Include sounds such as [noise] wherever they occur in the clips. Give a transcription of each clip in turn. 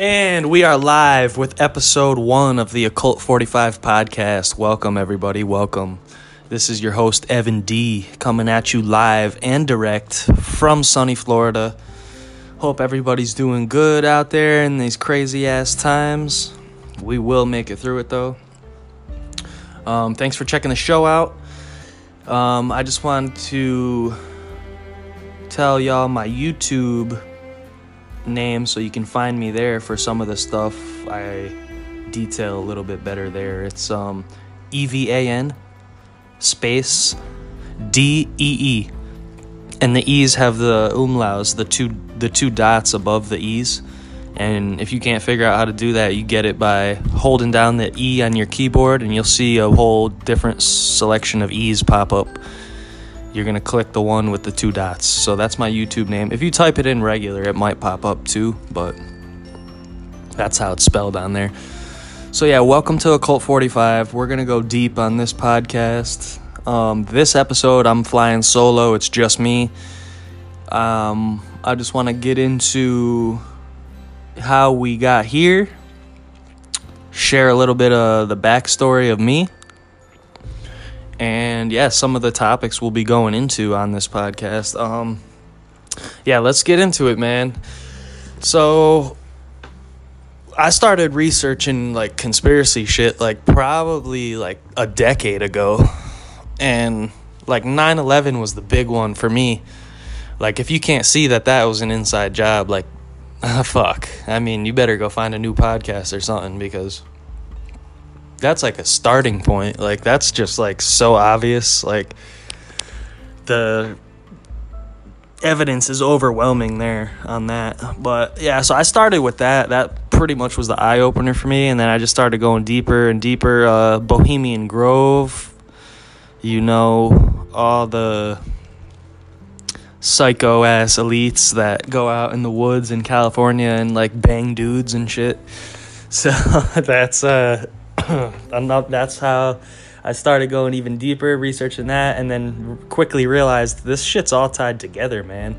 And we are live with episode one of the Occult 45 podcast. Welcome, everybody. Welcome. This is your host, Evan D, coming at you live and direct from sunny Florida. Hope everybody's doing good out there in these crazy ass times. We will make it through it, though. Um, thanks for checking the show out. Um, I just wanted to tell y'all my YouTube name so you can find me there for some of the stuff I detail a little bit better there. It's um E V A N space D E E. And the E's have the umlauts, the two the two dots above the E's. And if you can't figure out how to do that, you get it by holding down the E on your keyboard and you'll see a whole different selection of E's pop up you're gonna click the one with the two dots. So that's my YouTube name. If you type it in regular, it might pop up too, but that's how it's spelled on there. So yeah, welcome to Occult 45. We're gonna go deep on this podcast. Um, this episode, I'm flying solo. It's just me. Um, I just want to get into how we got here, share a little bit of the backstory of me and yeah, some of the topics we'll be going into on this podcast. Um, yeah, let's get into it, man. So, I started researching like conspiracy shit like probably like a decade ago, and like 9/11 was the big one for me. Like, if you can't see that that was an inside job, like, [laughs] fuck. I mean, you better go find a new podcast or something because that's like a starting point. Like that's just like so obvious. Like the evidence is overwhelming there on that. But yeah, so I started with that. That pretty much was the eye opener for me, and then I just started going deeper and deeper. Uh, Bohemian Grove, you know, all the psycho ass elites that go out in the woods in California and like bang dudes and shit. [laughs] So that's uh [coughs] that's how I started going even deeper, researching that, and then quickly realized this shit's all tied together, man.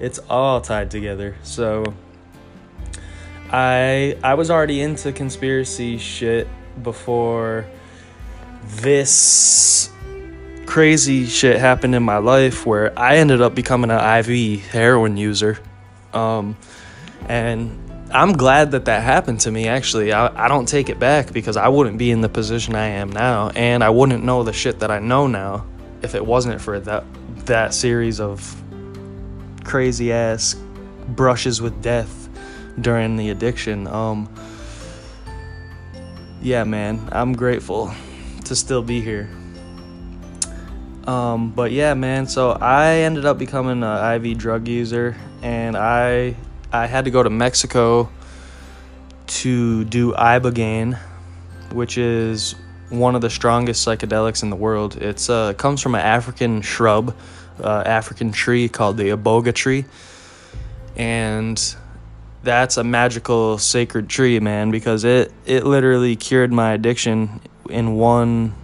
It's all tied together. So I I was already into conspiracy shit before this crazy shit happened in my life where I ended up becoming an IV heroin user. Um, and I'm glad that that happened to me, actually. I, I don't take it back because I wouldn't be in the position I am now, and I wouldn't know the shit that I know now if it wasn't for that, that series of crazy ass brushes with death during the addiction. Um, yeah, man, I'm grateful to still be here. Um, but yeah, man, so I ended up becoming an IV drug user, and I I had to go to Mexico to do ibogaine, which is one of the strongest psychedelics in the world. It's uh, comes from an African shrub, uh, African tree called the iboga tree, and that's a magical sacred tree, man, because it it literally cured my addiction in one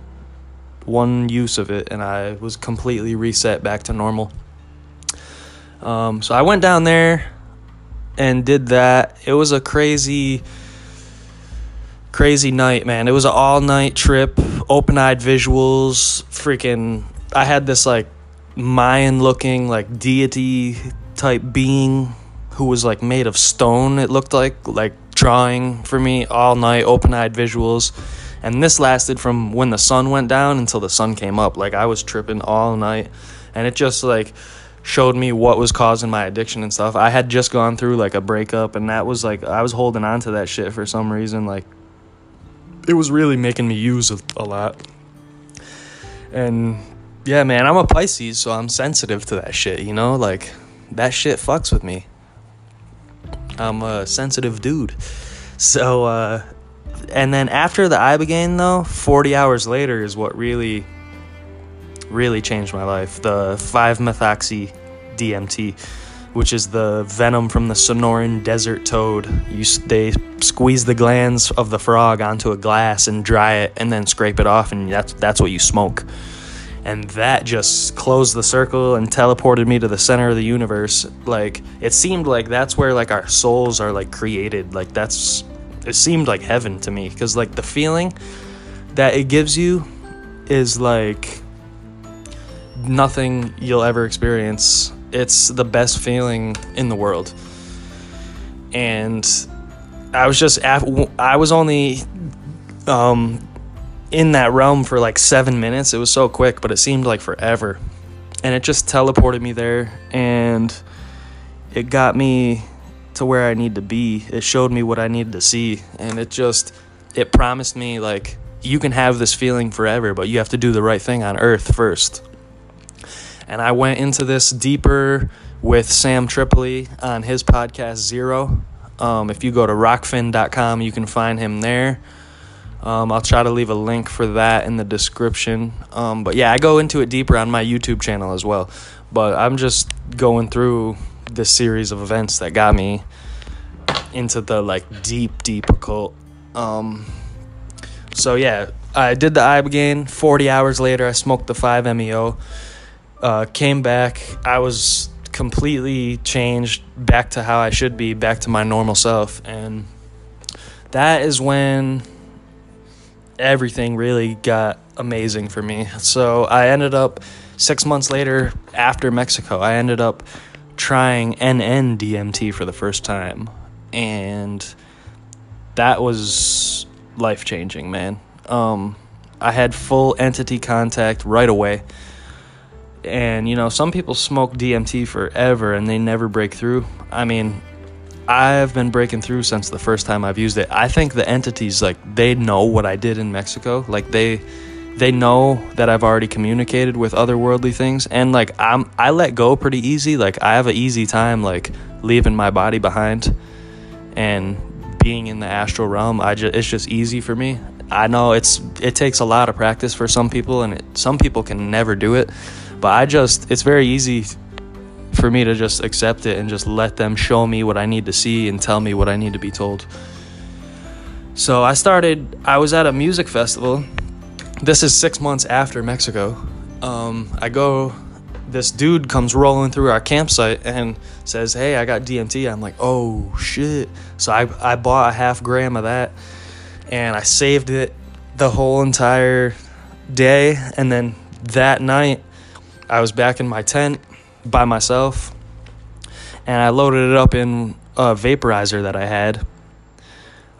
one use of it, and I was completely reset back to normal. Um, so I went down there and did that. It was a crazy crazy night, man. It was an all night trip, open eyed visuals, freaking I had this like Mayan looking like deity type being who was like made of stone, it looked like, like drawing for me all night, open eyed visuals. And this lasted from when the sun went down until the sun came up. Like I was tripping all night. And it just like showed me what was causing my addiction and stuff. I had just gone through like a breakup and that was like I was holding on to that shit for some reason like it was really making me use a, a lot. And yeah, man, I'm a Pisces, so I'm sensitive to that shit, you know? Like that shit fucks with me. I'm a sensitive dude. So uh and then after the Ibogaine though, 40 hours later is what really really changed my life. The 5-methoxy DMT, which is the venom from the Sonoran desert toad. You, they squeeze the glands of the frog onto a glass and dry it, and then scrape it off, and that's that's what you smoke. and that just closed the circle and teleported me to the center of the universe like it seemed like that's where like our souls are like created like that's it seemed like heaven to me because like the feeling that it gives you is like nothing you'll ever experience it's the best feeling in the world and i was just i was only um in that realm for like seven minutes. It was so quick, but it seemed like forever. And it just teleported me there and it got me to where I need to be. It showed me what I needed to see. And it just, it promised me, like, you can have this feeling forever, but you have to do the right thing on earth first. And I went into this deeper with Sam Tripoli on his podcast Zero. Um, if you go to rokfin.com, you can find him there. Um, I'll try to leave a link for that in the description. Um, but yeah, I go into it deeper on my YouTube channel as well. But I'm just going through this series of events that got me into the like deep, deep occult. Um, so yeah, I did the ibogaine. Forty hours later, I smoked the five meo. Uh, came back. I was completely changed back to how I should be, back to my normal self, and that is when everything really got amazing for me. So I ended up six months later after Mexico, I ended up trying NN DMT for the first time. And that was life changing, man. Um, I had full entity contact right away. And, you know, some people smoke DMT forever and they never break through. I mean, I've been breaking through since the first time I've used it. I think the entities like they know what I did in Mexico. Like they they know that I've already communicated with otherworldly things and like I'm I let go pretty easy. Like I have an easy time like leaving my body behind and being in the astral realm. I just it's just easy for me. I know it's it takes a lot of practice for some people and it, some people can never do it. But I just it's very easy for me to just accept it and just let them show me what I need to see and tell me what I need to be told. So I started, I was at a music festival. This is six months after Mexico. Um, I go, this dude comes rolling through our campsite and says, Hey, I got DMT. I'm like, Oh shit. So I, I bought a half gram of that and I saved it the whole entire day. And then that night, I was back in my tent by myself, and I loaded it up in a vaporizer that I had,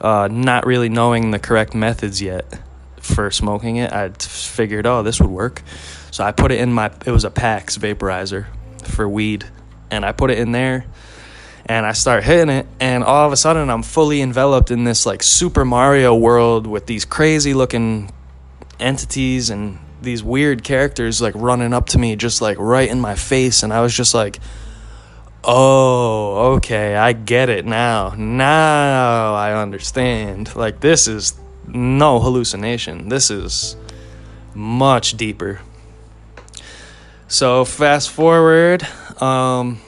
uh, not really knowing the correct methods yet for smoking it. I figured, oh, this would work, so I put it in my. It was a PAX vaporizer for weed, and I put it in there. And I start hitting it, and all of a sudden, I'm fully enveloped in this like Super Mario world with these crazy looking entities and these weird characters like running up to me just like right in my face and I was just like oh okay I get it now. Now I understand. Like this is no hallucination. This is much deeper. So fast forward um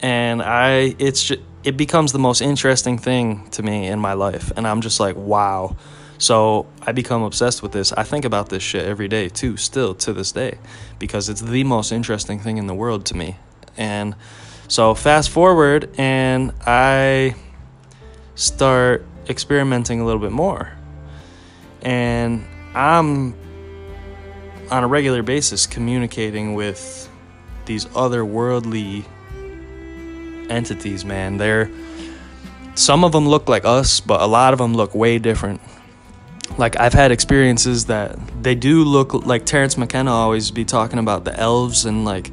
and I it's just, it becomes the most interesting thing to me in my life and I'm just like wow so I become obsessed with this. I think about this shit every day too, still to this day, because it's the most interesting thing in the world to me. And so fast forward, and I start experimenting a little bit more. And I'm on a regular basis communicating with these otherworldly entities, man. They're some of them look like us, but a lot of them look way different like I've had experiences that they do look like Terence McKenna always be talking about the elves and like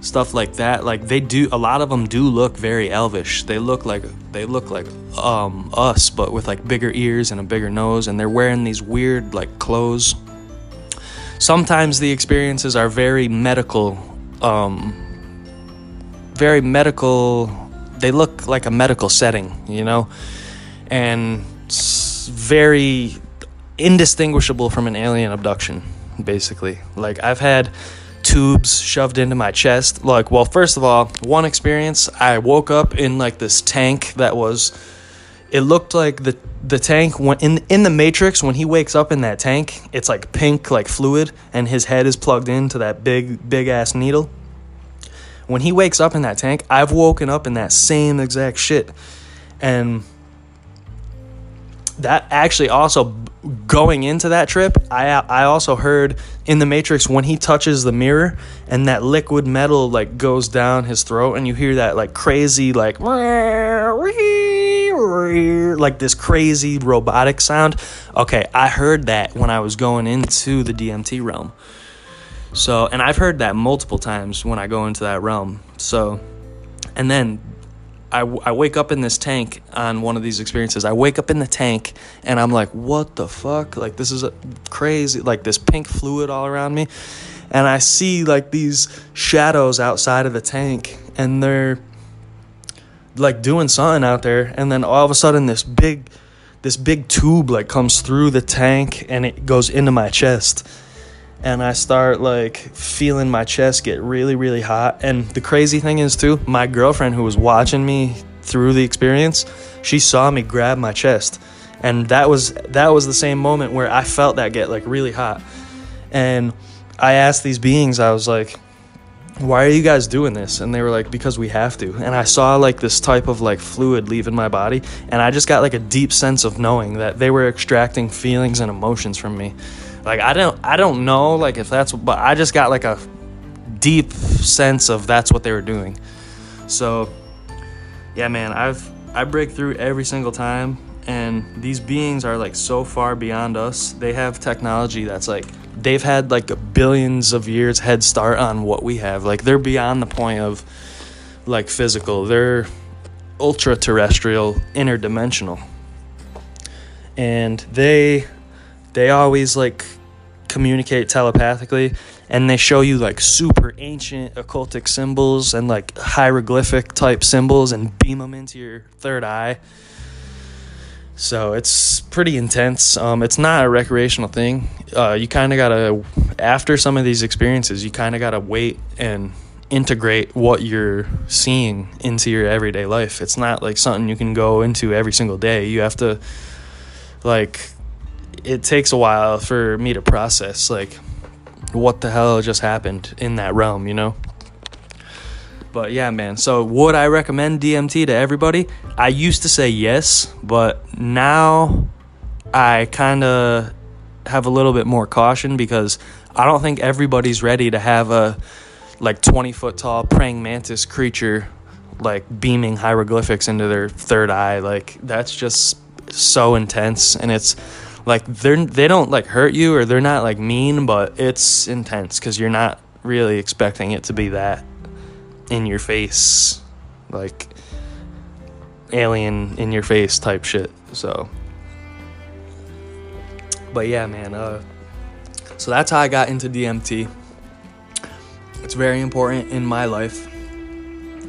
stuff like that. Like they do a lot of them do look very elvish. They look like they look like um us but with like bigger ears and a bigger nose and they're wearing these weird like clothes. Sometimes the experiences are very medical um very medical they look like a medical setting, you know? And very indistinguishable from an alien abduction, basically. Like, I've had tubes shoved into my chest. Like, well, first of all, one experience, I woke up in like this tank that was. it looked like the the tank when in in the Matrix when he wakes up in that tank, it's like pink like fluid, and his head is plugged into that big big ass needle. When he wakes up in that tank, I've woken up in that same exact shit, and that actually also going into that trip, I I also heard in the Matrix when he touches the mirror and that liquid metal like goes down his throat and you hear that like crazy like like this crazy robotic sound. Okay, I heard that when I was going into the DMT realm. So, and I've heard that multiple times when I go into that realm. So, and then I, I wake up in this tank on one of these experiences. I wake up in the tank and I'm like, what the fuck? Like, this is crazy, like this pink fluid all around me. And I see like these shadows outside of the tank and they're like doing something out there. And then all of a sudden, this big, this big tube like comes through the tank and it goes into my chest and I start like feeling my chest get really, really hot. And the crazy thing is, too, my girlfriend who was watching me through the experience, she saw me grab my chest, and that was that was the same moment where I felt that get like really hot. And I asked these beings, I was like, why are you guys doing this? And they were like because we have to. And i saw like this type of like fluid leaving my body. And i just got like a deep sense of knowing that they were extracting feelings and emotions from me like I don't I don't know like if that's but I just got like a deep sense of that's what they were doing. So yeah, man, I've I break through every single time and these beings are like so far beyond us. They have technology that's like they've had like billions of years head start on what we have. Like they're beyond the point of like physical. They're ultra terrestrial, interdimensional. And they they always like communicate telepathically and they show you like super ancient occultic symbols and like hieroglyphic type symbols and beam them into your third eye. So it's pretty intense. Um, it's not a recreational thing. Uh, you kind of gotta after some of these experiences you kind of gotta wait and integrate what you're seeing into your everyday life. It's not like something you can go into every single day. You have to like it takes a while for me to process like what the hell just happened in that realm, you know? But yeah, man. So would I recommend DMT to everybody? I used to say yes, but now I kind of have a little bit more caution because I don't think everybody's ready to have a like 20 foot tall praying mantis creature like beaming hieroglyphics into their third eye. Like that's just so intense and it's like they're they don't like hurt you or they're not like mean, but it's intense because you're not really expecting it to be that in your face, like alien in your face type shit. So, but yeah, man. Uh, so that's how I got into DMT. It's very important in my life.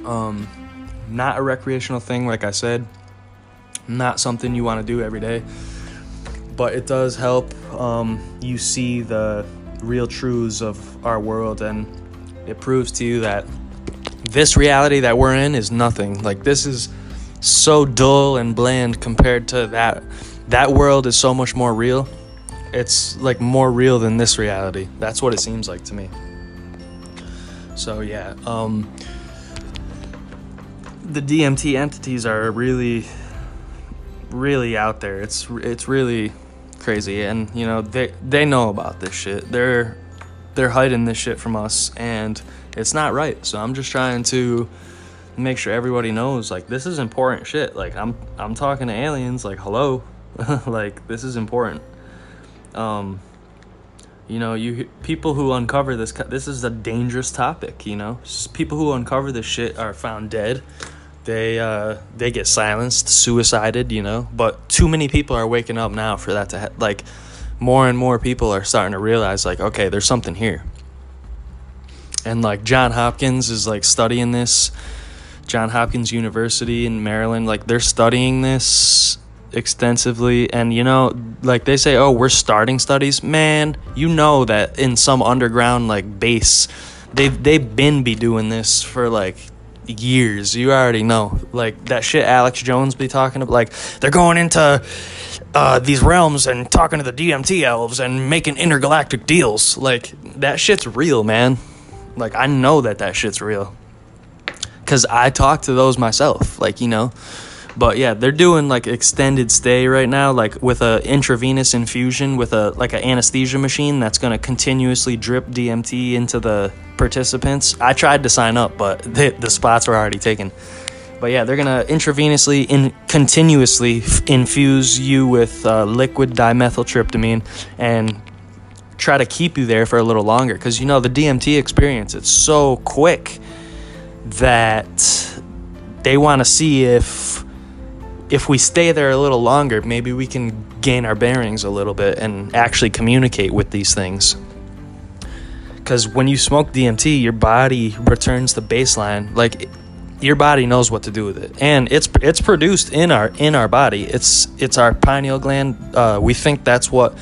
Um, not a recreational thing, like I said. Not something you want to do every day but it does help um, you see the real truths of our world and it proves to you that this reality that we're in is nothing. Like this is so dull and bland compared to that that world is so much more real. It's like more real than this reality. That's what it seems like to me. So yeah um the DMT entities are really really out there. It's it's really crazy and you know they they know about this shit. They're they're hiding this shit from us and it's not right. So i'm just trying to make sure everybody knows like this is important shit. Like i'm i'm talking to aliens like hello? [laughs] Like this is important. Um you know you people who uncover this this is a dangerous topic you know? People who uncover this shit are found dead they uh, they get silenced, suicided, you know. But too many people are waking up now for that to ha- like. More and more people are starting to realize like, okay, there's something here. And like John Hopkins is like studying this. John Hopkins University in Maryland, like they're studying this extensively and you know like they say oh we're starting studies man you know that in some underground like base they've they've been be doing this for like years. You already know. Like that shit Alex Jones be talking about. Like they're going into uh, these realms and talking to the DMT elves and making intergalactic deals. Like that shit's real, man. Like I know that that shit's real. Cause I talk to those myself. Like you know. But yeah, they're doing like extended stay right now, like with a intravenous infusion with a like an anesthesia machine that's gonna continuously drip DMT into the participants. I tried to sign up, but [laughs] the, the spots were already taken. But yeah, they're gonna intravenously, in continuously f- infuse you with uh, liquid dimethyltryptamine and try to keep you there for a little longer. Because you know the DMT experience, it's so quick that they want to see if if we stay there a little longer, maybe we can gain our bearings a little bit and actually communicate with these things. Because when you smoke DMT, your body returns to baseline. Like your body knows what to do with it, and it's it's produced in our in our body. It's it's our pineal gland. Uh, we think that's what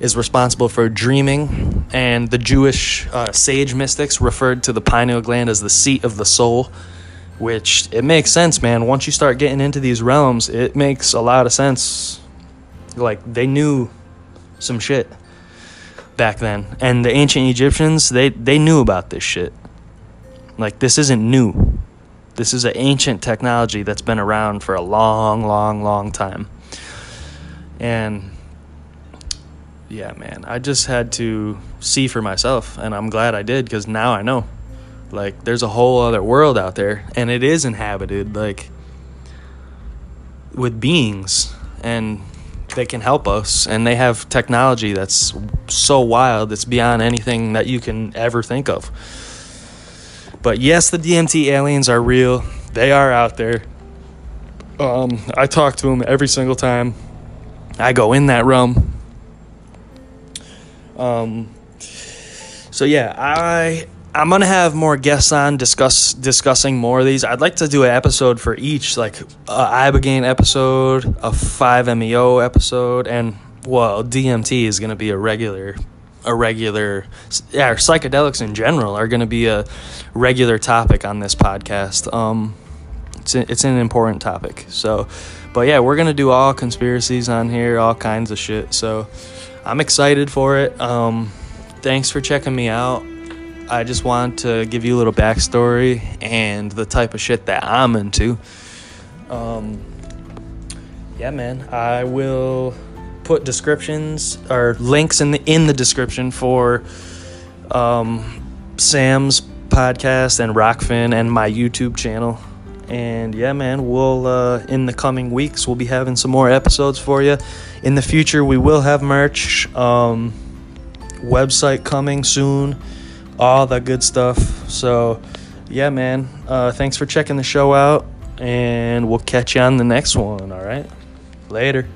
is responsible for dreaming, and the Jewish uh, sage mystics referred to the pineal gland as the seat of the soul which it makes sense, man. Once you start getting into these realms, it makes a lot of sense. Like they knew some shit back then, and the ancient Egyptians they they knew about this shit. Like this isn't new. This is an ancient technology that's been around for a long, long, long time. And yeah, man, I just had to see for myself, and I'm glad I did because now I know. Like there's a whole other world out there and it is inhabited like with beings and they can help us and they have technology that's so wild it's beyond anything that you can ever think of. But yes, the DMT aliens are real. They are out there. Um, I talk to them every single time I go in that realm. Um, so yeah, I I'm gonna have more guests on discuss discussing more of these. I'd like to do an episode for each, like a ibogaine episode, a five meo episode, and well, DMT is gonna be a regular, a regular. Yeah, psychedelics in general are gonna be a regular topic on this podcast. Um, it's a, it's an important topic. So, but yeah, we're gonna do all conspiracies on here, all kinds of shit. So, I'm excited for it. Um, thanks for checking me out. I just want to give you a little backstory and the type of shit that I'm into. Um, yeah, man, I will put descriptions or links in the in the description for um, Sam's podcast and Rokfin and my YouTube channel. And yeah, man, we'll uh, in the coming weeks we'll be having some more episodes for you. In the future, we will have merch. Um, website coming soon all that good stuff. So, yeah, man. Uh, thanks for checking the show out, and we'll catch you on the next one. All right. Later.